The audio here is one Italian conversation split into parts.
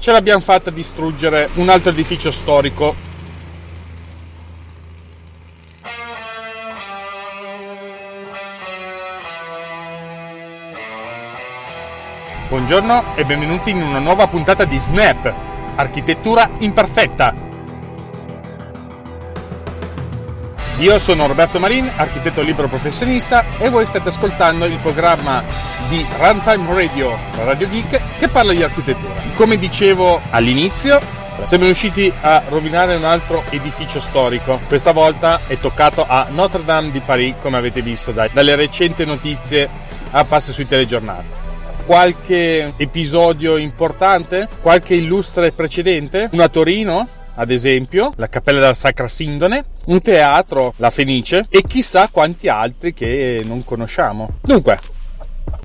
ce l'abbiamo fatta distruggere un altro edificio storico. Buongiorno e benvenuti in una nuova puntata di Snap, architettura imperfetta. Io sono Roberto Marin, architetto libero professionista e voi state ascoltando il programma di Runtime Radio, Radio Geek, che parla di architettura. Come dicevo all'inizio, siamo riusciti a rovinare un altro edificio storico. Questa volta è toccato a Notre Dame di Paris, come avete visto dai, dalle recenti notizie apparse sui telegiornali. Qualche episodio importante? Qualche illustre precedente? Una Torino? ad esempio, la Cappella della Sacra Sindone, un teatro, la Fenice, e chissà quanti altri che non conosciamo. Dunque,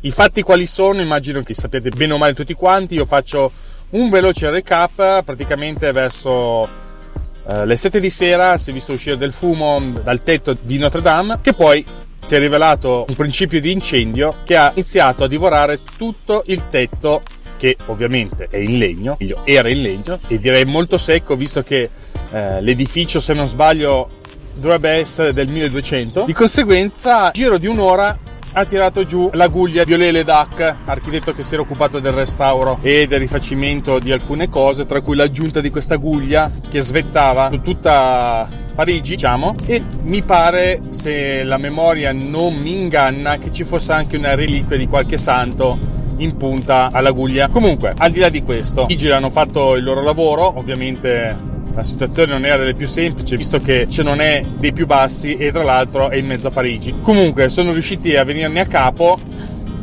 i fatti quali sono? Immagino che sappiate bene o male tutti quanti. Io faccio un veloce recap, praticamente verso eh, le 7 di sera si è visto uscire del fumo dal tetto di Notre Dame, che poi si è rivelato un principio di incendio che ha iniziato a divorare tutto il tetto che ovviamente è in legno, era in legno e direi molto secco visto che eh, l'edificio se non sbaglio dovrebbe essere del 1200 di conseguenza giro di un'ora ha tirato giù la guglia Viollet Ledac, architetto che si era occupato del restauro e del rifacimento di alcune cose, tra cui l'aggiunta di questa guglia che svettava su tutta Parigi, diciamo, e mi pare, se la memoria non mi inganna, che ci fosse anche una reliquia di qualche santo in punta alla guglia. Comunque, al di là di questo, i vigili hanno fatto il loro lavoro, ovviamente la situazione non era delle più semplici visto che ce non è dei più bassi e tra l'altro è in mezzo a Parigi. Comunque sono riusciti a venirne a capo.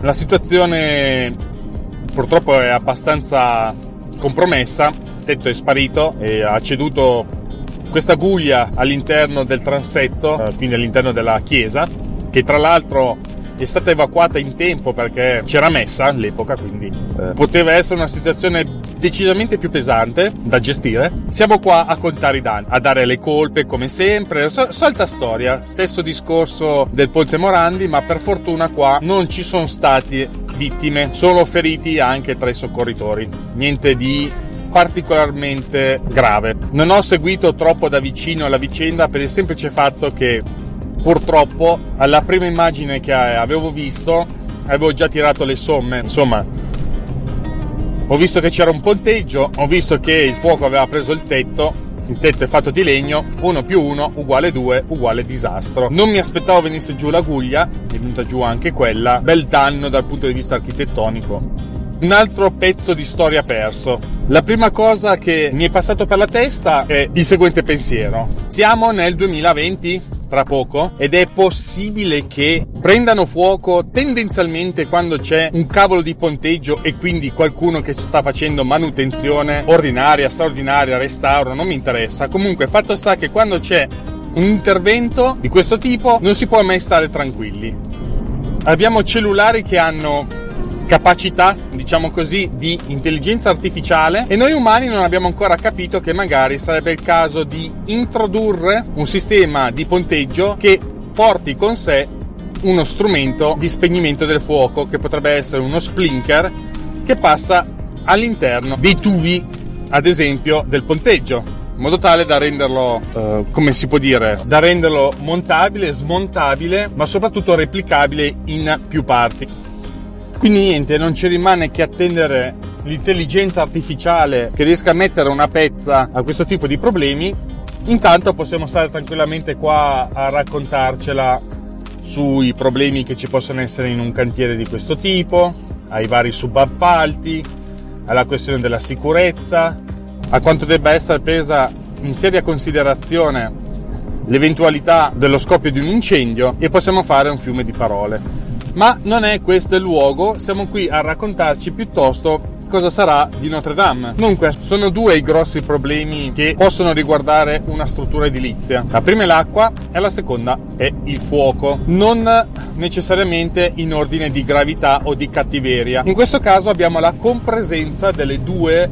La situazione purtroppo è abbastanza compromessa. Il tetto è sparito e ha ceduto questa guglia all'interno del transetto eh, quindi all'interno della chiesa che tra l'altro è stata evacuata in tempo perché c'era messa all'epoca, quindi eh, poteva essere una situazione decisamente più pesante da gestire. Siamo qua a contare i danni, a dare le colpe come sempre, so- solita storia, stesso discorso del Ponte Morandi, ma per fortuna qua non ci sono stati vittime, sono feriti anche tra i soccorritori. Niente di particolarmente grave. Non ho seguito troppo da vicino la vicenda per il semplice fatto che purtroppo alla prima immagine che avevo visto avevo già tirato le somme insomma ho visto che c'era un ponteggio ho visto che il fuoco aveva preso il tetto il tetto è fatto di legno 1 più 1 uguale 2 uguale disastro non mi aspettavo venisse giù la guglia è venuta giù anche quella bel danno dal punto di vista architettonico un altro pezzo di storia perso. La prima cosa che mi è passato per la testa è il seguente pensiero. Siamo nel 2020? Tra poco ed è possibile che prendano fuoco tendenzialmente quando c'è un cavolo di ponteggio e quindi qualcuno che sta facendo manutenzione ordinaria, straordinaria, restauro, non mi interessa. Comunque fatto sta che quando c'è un intervento di questo tipo non si può mai stare tranquilli. Abbiamo cellulari che hanno capacità, diciamo così, di intelligenza artificiale e noi umani non abbiamo ancora capito che magari sarebbe il caso di introdurre un sistema di ponteggio che porti con sé uno strumento di spegnimento del fuoco che potrebbe essere uno splinker che passa all'interno dei tubi ad esempio del ponteggio in modo tale da renderlo, uh, come si può dire, da renderlo montabile, smontabile, ma soprattutto replicabile in più parti. Quindi niente, non ci rimane che attendere l'intelligenza artificiale che riesca a mettere una pezza a questo tipo di problemi. Intanto possiamo stare tranquillamente qua a raccontarcela sui problemi che ci possono essere in un cantiere di questo tipo, ai vari subappalti, alla questione della sicurezza, a quanto debba essere presa in seria considerazione l'eventualità dello scoppio di un incendio e possiamo fare un fiume di parole. Ma non è questo il luogo, siamo qui a raccontarci piuttosto cosa sarà di Notre Dame. Dunque, sono due i grossi problemi che possono riguardare una struttura edilizia. La prima è l'acqua e la seconda è il fuoco. Non necessariamente in ordine di gravità o di cattiveria. In questo caso abbiamo la compresenza delle due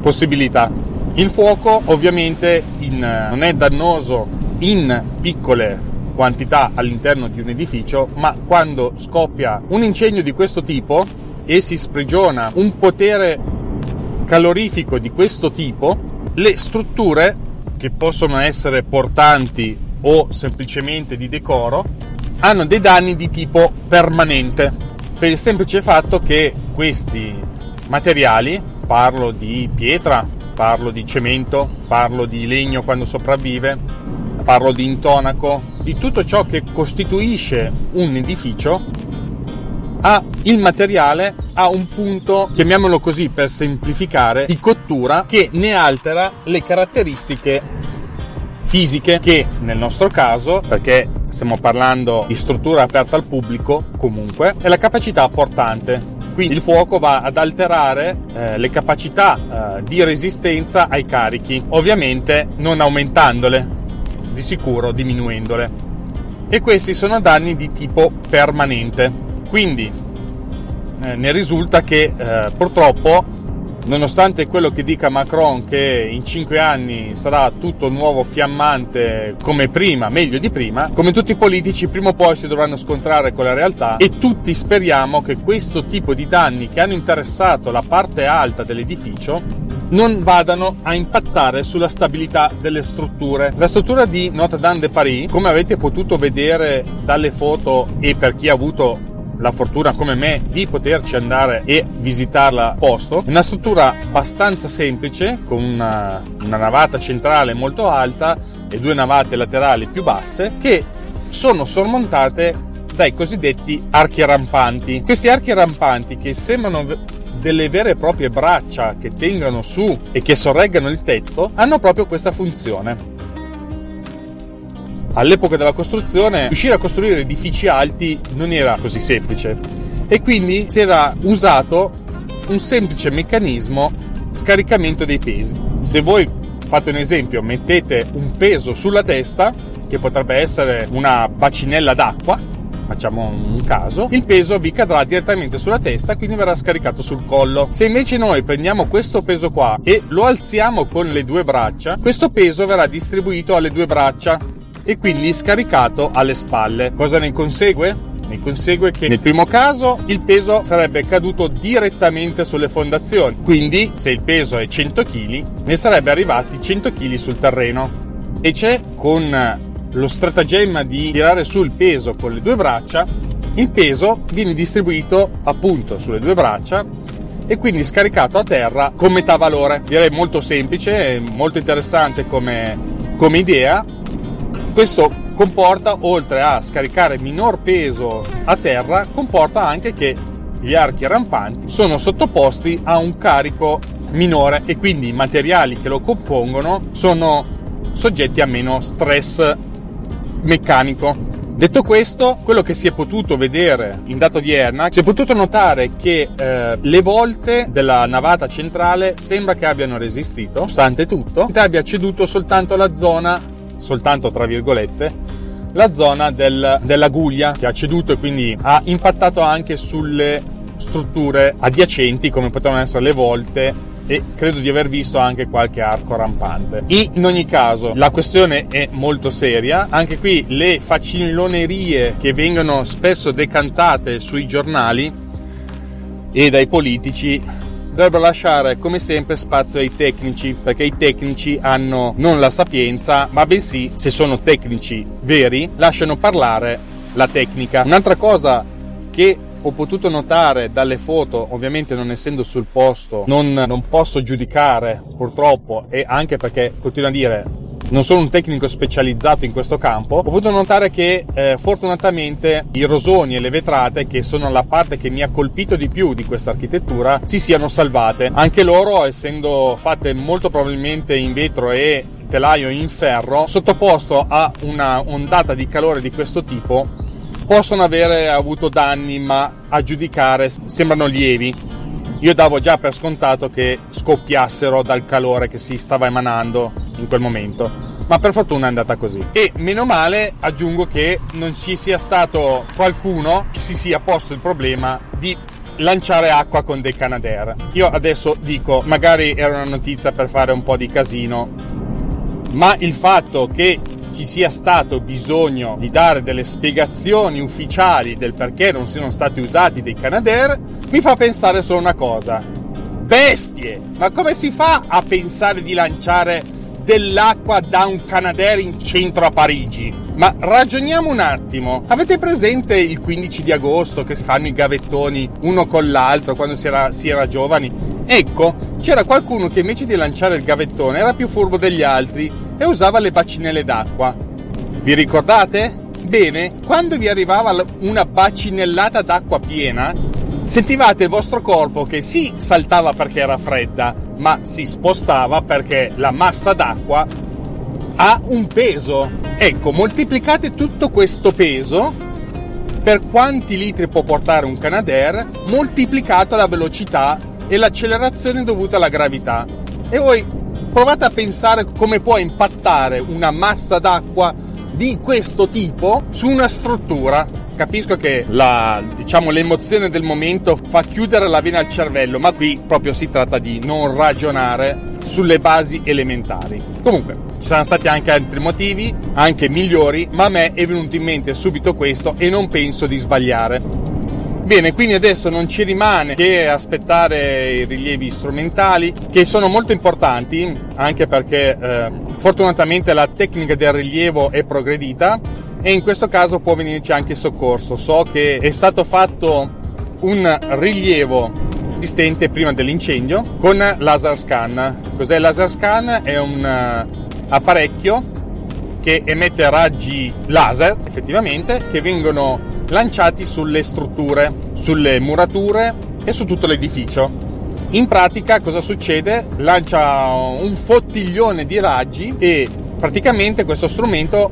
possibilità. Il fuoco ovviamente in, non è dannoso in piccole quantità all'interno di un edificio, ma quando scoppia un incendio di questo tipo e si sprigiona un potere calorifico di questo tipo, le strutture che possono essere portanti o semplicemente di decoro hanno dei danni di tipo permanente per il semplice fatto che questi materiali, parlo di pietra, parlo di cemento, parlo di legno quando sopravvive, parlo di intonaco, di tutto ciò che costituisce un edificio, ha il materiale ha un punto, chiamiamolo così per semplificare, di cottura che ne altera le caratteristiche fisiche che nel nostro caso, perché stiamo parlando di struttura aperta al pubblico comunque, è la capacità portante. Quindi il fuoco va ad alterare eh, le capacità eh, di resistenza ai carichi, ovviamente non aumentandole, di sicuro diminuendole. E questi sono danni di tipo permanente. Quindi eh, ne risulta che eh, purtroppo nonostante quello che dica Macron che in cinque anni sarà tutto nuovo fiammante come prima, meglio di prima, come tutti i politici prima o poi si dovranno scontrare con la realtà e tutti speriamo che questo tipo di danni che hanno interessato la parte alta dell'edificio non vadano a impattare sulla stabilità delle strutture. La struttura di Notre Dame de Paris, come avete potuto vedere dalle foto e per chi ha avuto la fortuna come me di poterci andare e visitarla a posto. Una struttura abbastanza semplice con una, una navata centrale molto alta e due navate laterali più basse che sono sormontate dai cosiddetti archi rampanti. Questi archi rampanti che sembrano delle vere e proprie braccia che tengono su e che sorreggano il tetto hanno proprio questa funzione all'epoca della costruzione riuscire a costruire edifici alti non era così semplice e quindi si era usato un semplice meccanismo scaricamento dei pesi. Se voi fate un esempio, mettete un peso sulla testa, che potrebbe essere una bacinella d'acqua, facciamo un caso, il peso vi cadrà direttamente sulla testa, quindi verrà scaricato sul collo. Se invece noi prendiamo questo peso qua e lo alziamo con le due braccia, questo peso verrà distribuito alle due braccia e quindi scaricato alle spalle. Cosa ne consegue? Ne consegue che nel primo caso il peso sarebbe caduto direttamente sulle fondazioni, quindi se il peso è 100 kg ne sarebbe arrivati 100 kg sul terreno. E c'è con lo stratagemma di tirare su il peso con le due braccia, il peso viene distribuito appunto sulle due braccia e quindi scaricato a terra con metà valore. Direi molto semplice, molto interessante come, come idea questo comporta, oltre a scaricare minor peso a terra, comporta anche che gli archi rampanti sono sottoposti a un carico minore e quindi i materiali che lo compongono sono soggetti a meno stress meccanico. Detto questo, quello che si è potuto vedere in data odierna, si è potuto notare che eh, le volte della navata centrale sembra che abbiano resistito, nonostante tutto, abbia ceduto soltanto la zona soltanto tra virgolette, la zona del, della che ha ceduto e quindi ha impattato anche sulle strutture adiacenti come potevano essere le volte e credo di aver visto anche qualche arco rampante. In ogni caso, la questione è molto seria. Anche qui le facilonerie che vengono spesso decantate sui giornali e dai politici dovrebbero lasciare come sempre spazio ai tecnici, perché i tecnici hanno non la sapienza, ma bensì, se sono tecnici veri, lasciano parlare la tecnica. Un'altra cosa che ho potuto notare dalle foto, ovviamente non essendo sul posto, non, non posso giudicare purtroppo e anche perché continuo a dire non sono un tecnico specializzato in questo campo, ho potuto notare che eh, fortunatamente i rosoni e le vetrate, che sono la parte che mi ha colpito di più di questa architettura, si siano salvate. Anche loro, essendo fatte molto probabilmente in vetro e telaio in ferro, sottoposto a una ondata di calore di questo tipo, possono avere avuto danni, ma a giudicare sembrano lievi. Io davo già per scontato che scoppiassero dal calore che si stava emanando in quel momento. Ma per fortuna è andata così. E meno male aggiungo che non ci sia stato qualcuno che si sia posto il problema di lanciare acqua con dei Canadair. Io adesso dico, magari era una notizia per fare un po' di casino, ma il fatto che ci sia stato bisogno di dare delle spiegazioni ufficiali del perché non siano stati usati dei Canadair mi fa pensare solo una cosa Bestie! Ma come si fa a pensare di lanciare dell'acqua da un Canadair in centro a Parigi? Ma ragioniamo un attimo. Avete presente il 15 di agosto che fanno i gavettoni uno con l'altro quando si era, si era giovani? Ecco, c'era qualcuno che invece di lanciare il gavettone era più furbo degli altri e usava le bacinelle d'acqua. Vi ricordate? Bene, quando vi arrivava una bacinellata d'acqua piena, sentivate il vostro corpo che sì saltava perché era fredda, ma si spostava perché la massa d'acqua ha un peso. Ecco, moltiplicate tutto questo peso per quanti litri può portare un Canadair moltiplicato la velocità e l'accelerazione dovuta alla gravità. E voi provate a pensare come può impattare una massa d'acqua di questo tipo su una struttura. Capisco che la, diciamo, l'emozione del momento fa chiudere la vena al cervello, ma qui proprio si tratta di non ragionare sulle basi elementari. Comunque, ci saranno stati anche altri motivi, anche migliori, ma a me è venuto in mente subito questo e non penso di sbagliare. Bene, quindi adesso non ci rimane che aspettare i rilievi strumentali, che sono molto importanti, anche perché eh, fortunatamente la tecnica del rilievo è progredita e in questo caso può venirci anche soccorso. So che è stato fatto un rilievo esistente prima dell'incendio con laser scan. Cos'è il laser scan? È un uh, apparecchio che emette raggi laser, effettivamente, che vengono lanciati sulle strutture, sulle murature e su tutto l'edificio. In pratica cosa succede? Lancia un fottiglione di raggi e praticamente questo strumento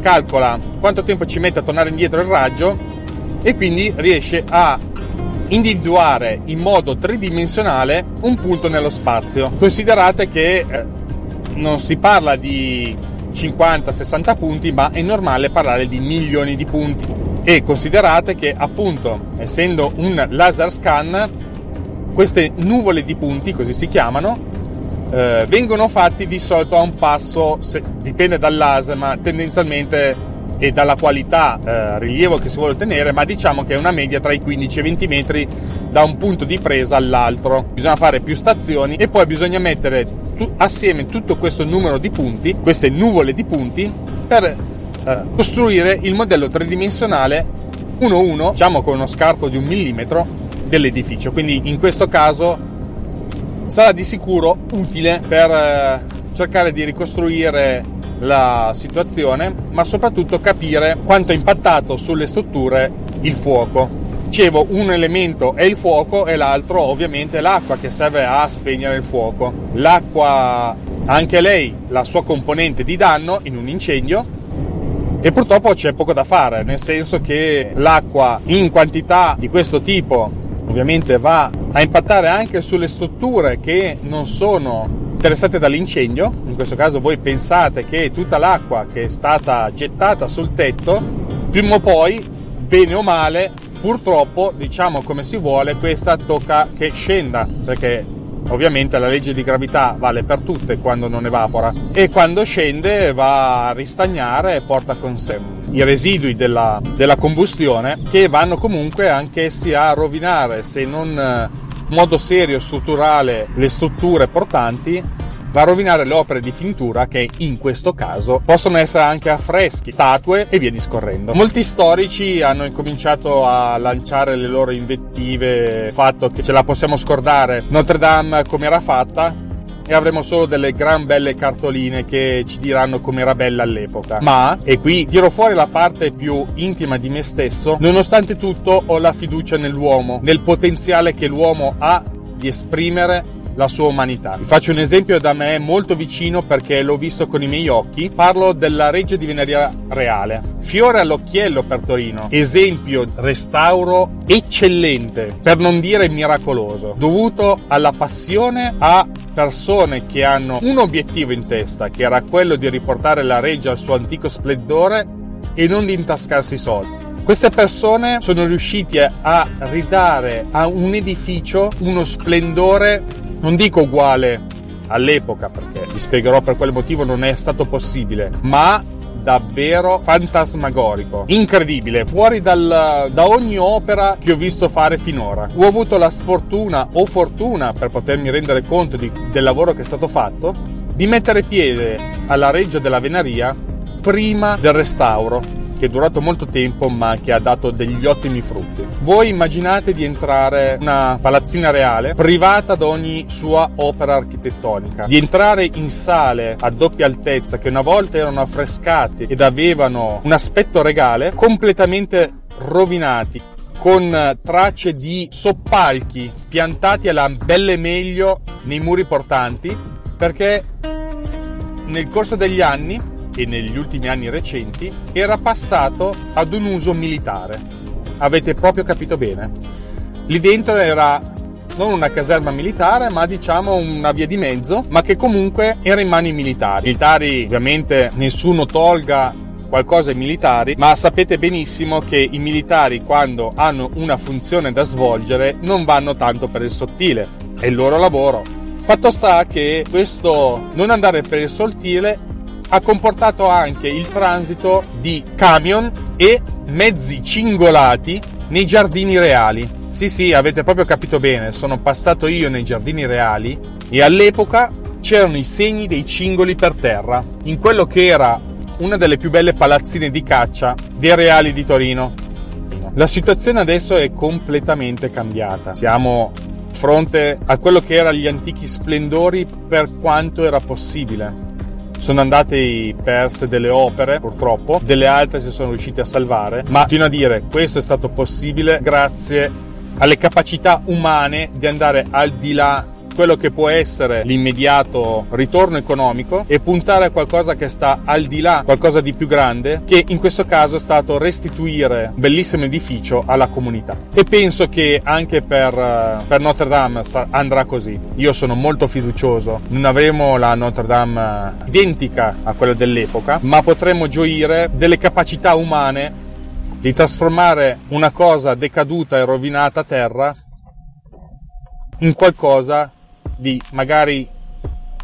calcola quanto tempo ci mette a tornare indietro il raggio e quindi riesce a individuare in modo tridimensionale un punto nello spazio. Considerate che eh, non si parla di 50-60 punti, ma è normale parlare di milioni di punti. E considerate che appunto essendo un laser scan queste nuvole di punti così si chiamano eh, vengono fatti di solito a un passo se, dipende dal laser ma tendenzialmente e dalla qualità eh, rilievo che si vuole ottenere ma diciamo che è una media tra i 15 e 20 metri da un punto di presa all'altro bisogna fare più stazioni e poi bisogna mettere tu, assieme tutto questo numero di punti queste nuvole di punti per eh, costruire il modello tridimensionale 1-1, diciamo con uno scarto di un millimetro dell'edificio. Quindi in questo caso sarà di sicuro utile per eh, cercare di ricostruire la situazione, ma soprattutto capire quanto ha impattato sulle strutture il fuoco. Dicevo, un elemento è il fuoco e l'altro ovviamente è l'acqua che serve a spegnere il fuoco. L'acqua, anche lei, la sua componente di danno in un incendio, e purtroppo c'è poco da fare, nel senso che l'acqua in quantità di questo tipo ovviamente va a impattare anche sulle strutture che non sono interessate dall'incendio. In questo caso voi pensate che tutta l'acqua che è stata gettata sul tetto, prima o poi, bene o male, purtroppo, diciamo come si vuole, questa tocca che scenda, perché Ovviamente la legge di gravità vale per tutte quando non evapora e quando scende va a ristagnare e porta con sé i residui della, della combustione che vanno comunque anch'essi a rovinare, se non in modo serio e strutturale, le strutture portanti va a rovinare le opere di finitura che in questo caso possono essere anche affreschi, statue e via discorrendo. Molti storici hanno incominciato a lanciare le loro invettive, il fatto che ce la possiamo scordare Notre Dame come era fatta, e avremo solo delle gran belle cartoline che ci diranno com'era bella all'epoca. Ma, e qui tiro fuori la parte più intima di me stesso, nonostante tutto ho la fiducia nell'uomo, nel potenziale che l'uomo ha di esprimere la sua umanità. Vi faccio un esempio da me molto vicino perché l'ho visto con i miei occhi. Parlo della Reggia di Veneria Reale. Fiore all'occhiello per Torino. Esempio restauro eccellente, per non dire miracoloso, dovuto alla passione a persone che hanno un obiettivo in testa, che era quello di riportare la Reggia al suo antico splendore e non di intascarsi i soldi. Queste persone sono riusciti a ridare a un edificio uno splendore non dico uguale all'epoca, perché vi spiegherò per quale motivo non è stato possibile, ma davvero fantasmagorico, incredibile, fuori dal, da ogni opera che ho visto fare finora. Ho avuto la sfortuna o fortuna per potermi rendere conto di, del lavoro che è stato fatto di mettere piede alla reggia della Venaria prima del restauro che è durato molto tempo ma che ha dato degli ottimi frutti. Voi immaginate di entrare in una palazzina reale privata da ogni sua opera architettonica, di entrare in sale a doppia altezza che una volta erano affrescate ed avevano un aspetto regale completamente rovinati con tracce di soppalchi piantati alla belle meglio nei muri portanti perché nel corso degli anni e negli ultimi anni recenti era passato ad un uso militare. Avete proprio capito bene. Lì dentro era non una caserma militare, ma diciamo una via di mezzo, ma che comunque era in mani militari. Militari, ovviamente, nessuno tolga qualcosa ai militari, ma sapete benissimo che i militari quando hanno una funzione da svolgere non vanno tanto per il sottile, è il loro lavoro. Fatto sta che questo non andare per il sottile ha comportato anche il transito di camion e mezzi cingolati nei giardini reali. Sì, sì, avete proprio capito bene, sono passato io nei giardini reali e all'epoca c'erano i segni dei cingoli per terra, in quello che era una delle più belle palazzine di caccia dei reali di Torino. La situazione adesso è completamente cambiata. Siamo fronte a quello che erano gli antichi splendori per quanto era possibile sono andate perse delle opere purtroppo, delle altre si sono riusciti a salvare, ma continuo a dire questo è stato possibile grazie alle capacità umane di andare al di là quello che può essere l'immediato ritorno economico e puntare a qualcosa che sta al di là, qualcosa di più grande, che in questo caso è stato restituire un bellissimo edificio alla comunità. E penso che anche per, eh, per Notre Dame andrà così. Io sono molto fiducioso, non avremo la Notre Dame eh, identica a quella dell'epoca, ma potremo gioire delle capacità umane di trasformare una cosa decaduta e rovinata a terra in qualcosa di magari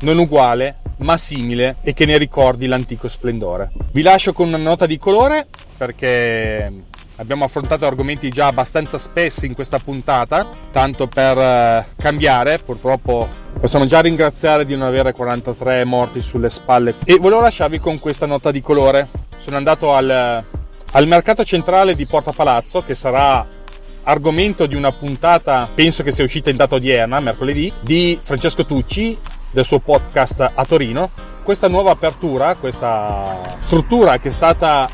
non uguale ma simile e che ne ricordi l'antico splendore. Vi lascio con una nota di colore perché abbiamo affrontato argomenti già abbastanza spessi in questa puntata, tanto per eh, cambiare, purtroppo possiamo già ringraziare di non avere 43 morti sulle spalle e volevo lasciarvi con questa nota di colore. Sono andato al, al mercato centrale di Porta Palazzo che sarà argomento di una puntata, penso che sia uscita in data odierna, mercoledì, di Francesco Tucci, del suo podcast a Torino. Questa nuova apertura, questa struttura che è stata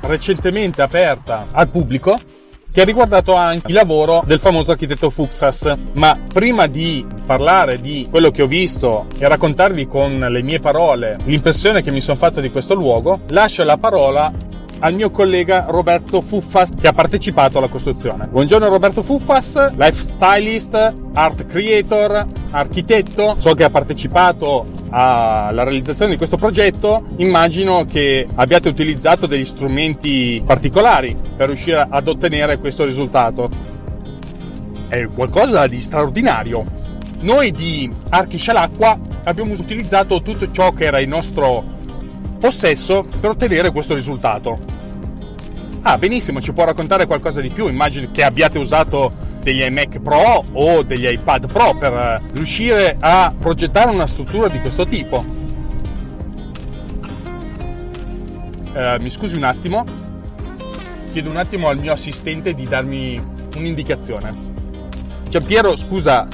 recentemente aperta al pubblico, che ha riguardato anche il lavoro del famoso architetto Fuxas. Ma prima di parlare di quello che ho visto e raccontarvi con le mie parole l'impressione che mi sono fatto di questo luogo, lascio la parola al mio collega Roberto Fuffas che ha partecipato alla costruzione. Buongiorno Roberto Fuffas, life stylist, art creator, architetto, so che ha partecipato alla realizzazione di questo progetto, immagino che abbiate utilizzato degli strumenti particolari per riuscire ad ottenere questo risultato. È qualcosa di straordinario. Noi di Archi Scialacqua abbiamo utilizzato tutto ciò che era il nostro possesso per ottenere questo risultato. Ah, benissimo, ci può raccontare qualcosa di più? Immagino che abbiate usato degli iMac Pro o degli iPad Pro per eh, riuscire a progettare una struttura di questo tipo. Eh, mi scusi un attimo, chiedo un attimo al mio assistente di darmi un'indicazione. Giampiero, scusa,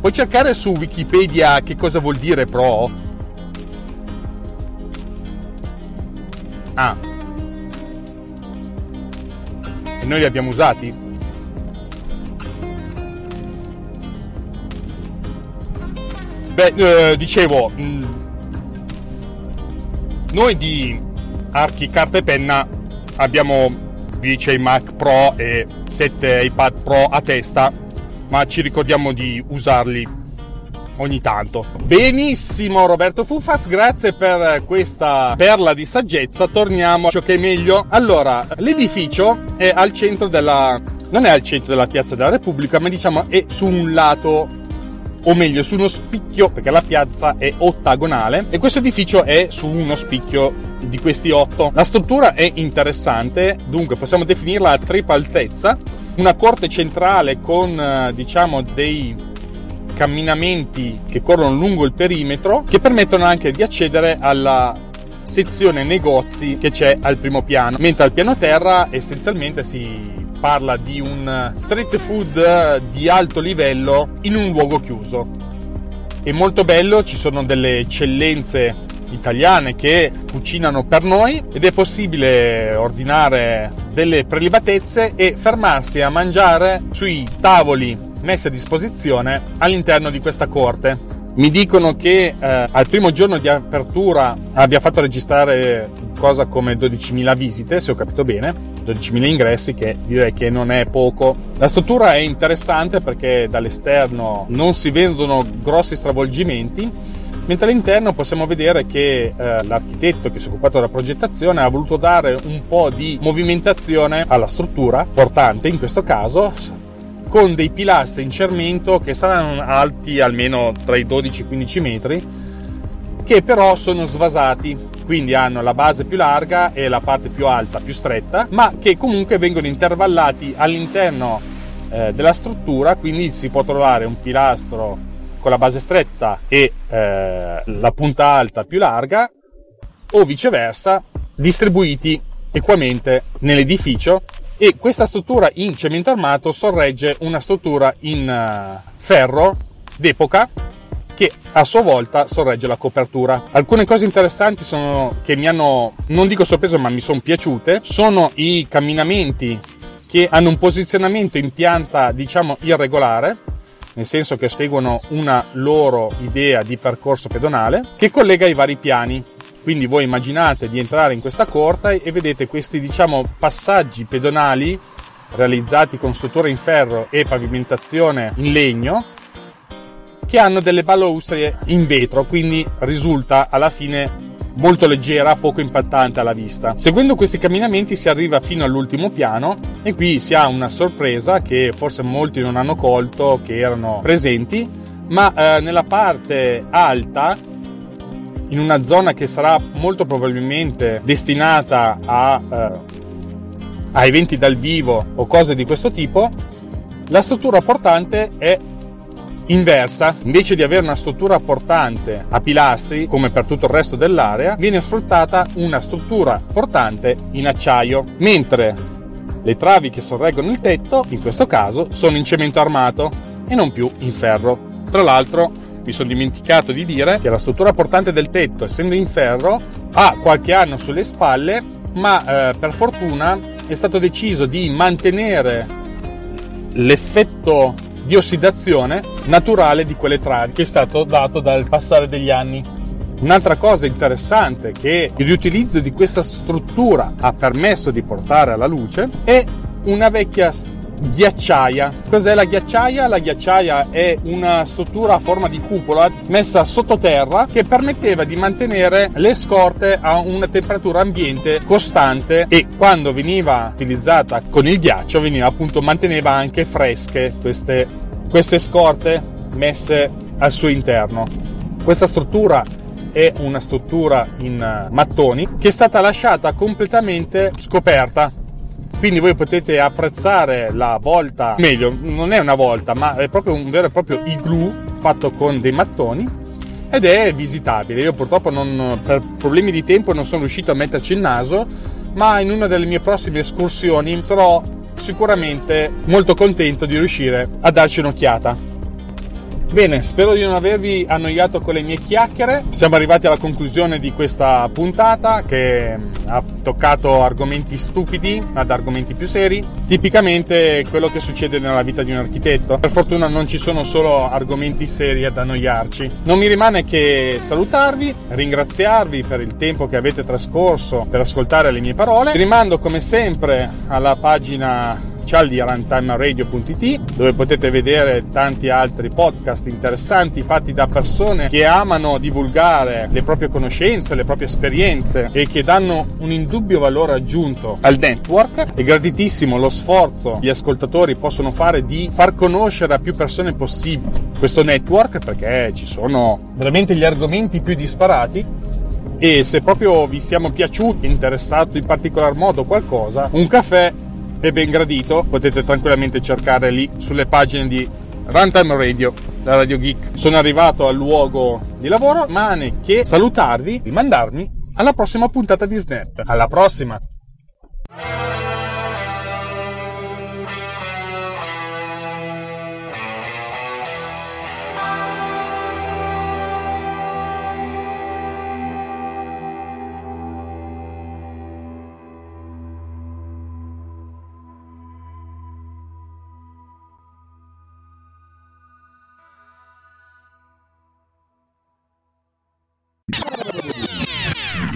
puoi cercare su Wikipedia che cosa vuol dire Pro? Ah. E noi li abbiamo usati? Beh, eh, dicevo, mh, mm, noi di Archi Carta e Penna abbiamo 10 Mac Pro e 7 iPad Pro a testa, ma ci ricordiamo di usarli ogni tanto. Benissimo Roberto Fufas, grazie per questa perla di saggezza. Torniamo a ciò che è meglio. Allora, l'edificio è al centro della non è al centro della piazza della Repubblica, ma diciamo è su un lato o meglio su uno spicchio, perché la piazza è ottagonale e questo edificio è su uno spicchio di questi otto. La struttura è interessante, dunque possiamo definirla a tripla altezza, una corte centrale con eh, diciamo dei camminamenti che corrono lungo il perimetro che permettono anche di accedere alla sezione negozi che c'è al primo piano, mentre al piano terra essenzialmente si parla di un street food di alto livello in un luogo chiuso. È molto bello, ci sono delle eccellenze italiane che cucinano per noi ed è possibile ordinare delle prelibatezze e fermarsi a mangiare sui tavoli messi a disposizione all'interno di questa corte. Mi dicono che eh, al primo giorno di apertura abbia fatto registrare cosa come 12.000 visite, se ho capito bene, 12.000 ingressi che direi che non è poco. La struttura è interessante perché dall'esterno non si vedono grossi stravolgimenti, mentre all'interno possiamo vedere che eh, l'architetto che si è occupato della progettazione ha voluto dare un po' di movimentazione alla struttura, portante in questo caso, con dei pilastri in cemento che saranno alti almeno tra i 12 e i 15 metri, che però sono svasati, quindi hanno la base più larga e la parte più alta, più stretta, ma che comunque vengono intervallati all'interno eh, della struttura, quindi si può trovare un pilastro con la base stretta e eh, la punta alta più larga o viceversa distribuiti equamente nell'edificio e questa struttura in cemento armato sorregge una struttura in uh, ferro d'epoca che a sua volta sorregge la copertura. Alcune cose interessanti sono che mi hanno, non dico sorpreso, ma mi sono piaciute, sono i camminamenti che hanno un posizionamento in pianta, diciamo, irregolare, nel senso che seguono una loro idea di percorso pedonale, che collega i vari piani. Quindi voi immaginate di entrare in questa corta e vedete questi diciamo passaggi pedonali realizzati con strutture in ferro e pavimentazione in legno che hanno delle balaustre in vetro, quindi risulta alla fine molto leggera, poco impattante alla vista. Seguendo questi camminamenti si arriva fino all'ultimo piano e qui si ha una sorpresa che forse molti non hanno colto che erano presenti, ma eh, nella parte alta in una zona che sarà molto probabilmente destinata a, eh, a eventi dal vivo o cose di questo tipo, la struttura portante è inversa, invece di avere una struttura portante a pilastri, come per tutto il resto dell'area, viene sfruttata una struttura portante in acciaio, mentre le travi che sorreggono il tetto, in questo caso, sono in cemento armato e non più in ferro. Tra l'altro, mi sono dimenticato di dire che la struttura portante del tetto, essendo in ferro, ha qualche anno sulle spalle, ma eh, per fortuna è stato deciso di mantenere l'effetto di ossidazione naturale di quelle travi che è stato dato dal passare degli anni. Un'altra cosa interessante che il riutilizzo di questa struttura ha permesso di portare alla luce è una vecchia ghiacciaia. Cos'è la ghiacciaia? La ghiacciaia è una struttura a forma di cupola messa sottoterra che permetteva di mantenere le scorte a una temperatura ambiente costante e quando veniva utilizzata con il ghiaccio veniva appunto manteneva anche fresche queste, queste scorte messe al suo interno. Questa struttura è una struttura in mattoni che è stata lasciata completamente scoperta quindi voi potete apprezzare la volta, meglio, non è una volta, ma è proprio un vero e proprio igloo fatto con dei mattoni ed è visitabile. Io purtroppo non, per problemi di tempo non sono riuscito a metterci il naso, ma in una delle mie prossime escursioni sarò sicuramente molto contento di riuscire a darci un'occhiata. Bene, spero di non avervi annoiato con le mie chiacchiere. Siamo arrivati alla conclusione di questa puntata che ha toccato argomenti stupidi ad argomenti più seri. Tipicamente quello che succede nella vita di un architetto. Per fortuna non ci sono solo argomenti seri ad annoiarci. Non mi rimane che salutarvi, ringraziarvi per il tempo che avete trascorso per ascoltare le mie parole. Vi rimando come sempre alla pagina ufficiale di runtimeradio.it dove potete vedere tanti altri podcast interessanti fatti da persone che amano divulgare le proprie conoscenze, le proprie esperienze e che danno un indubbio valore aggiunto al network. È gratitissimo lo sforzo che gli ascoltatori possono fare di far conoscere a più persone possibile questo network perché ci sono veramente gli argomenti più disparati e se proprio vi siamo piaciuti, interessato in particolar modo qualcosa, un caffè è ben gradito, potete tranquillamente cercare lì sulle pagine di Runtime Radio, la Radio Geek. Sono arrivato al luogo di lavoro, rimane che salutarvi e mandarmi alla prossima puntata di Snap. Alla prossima!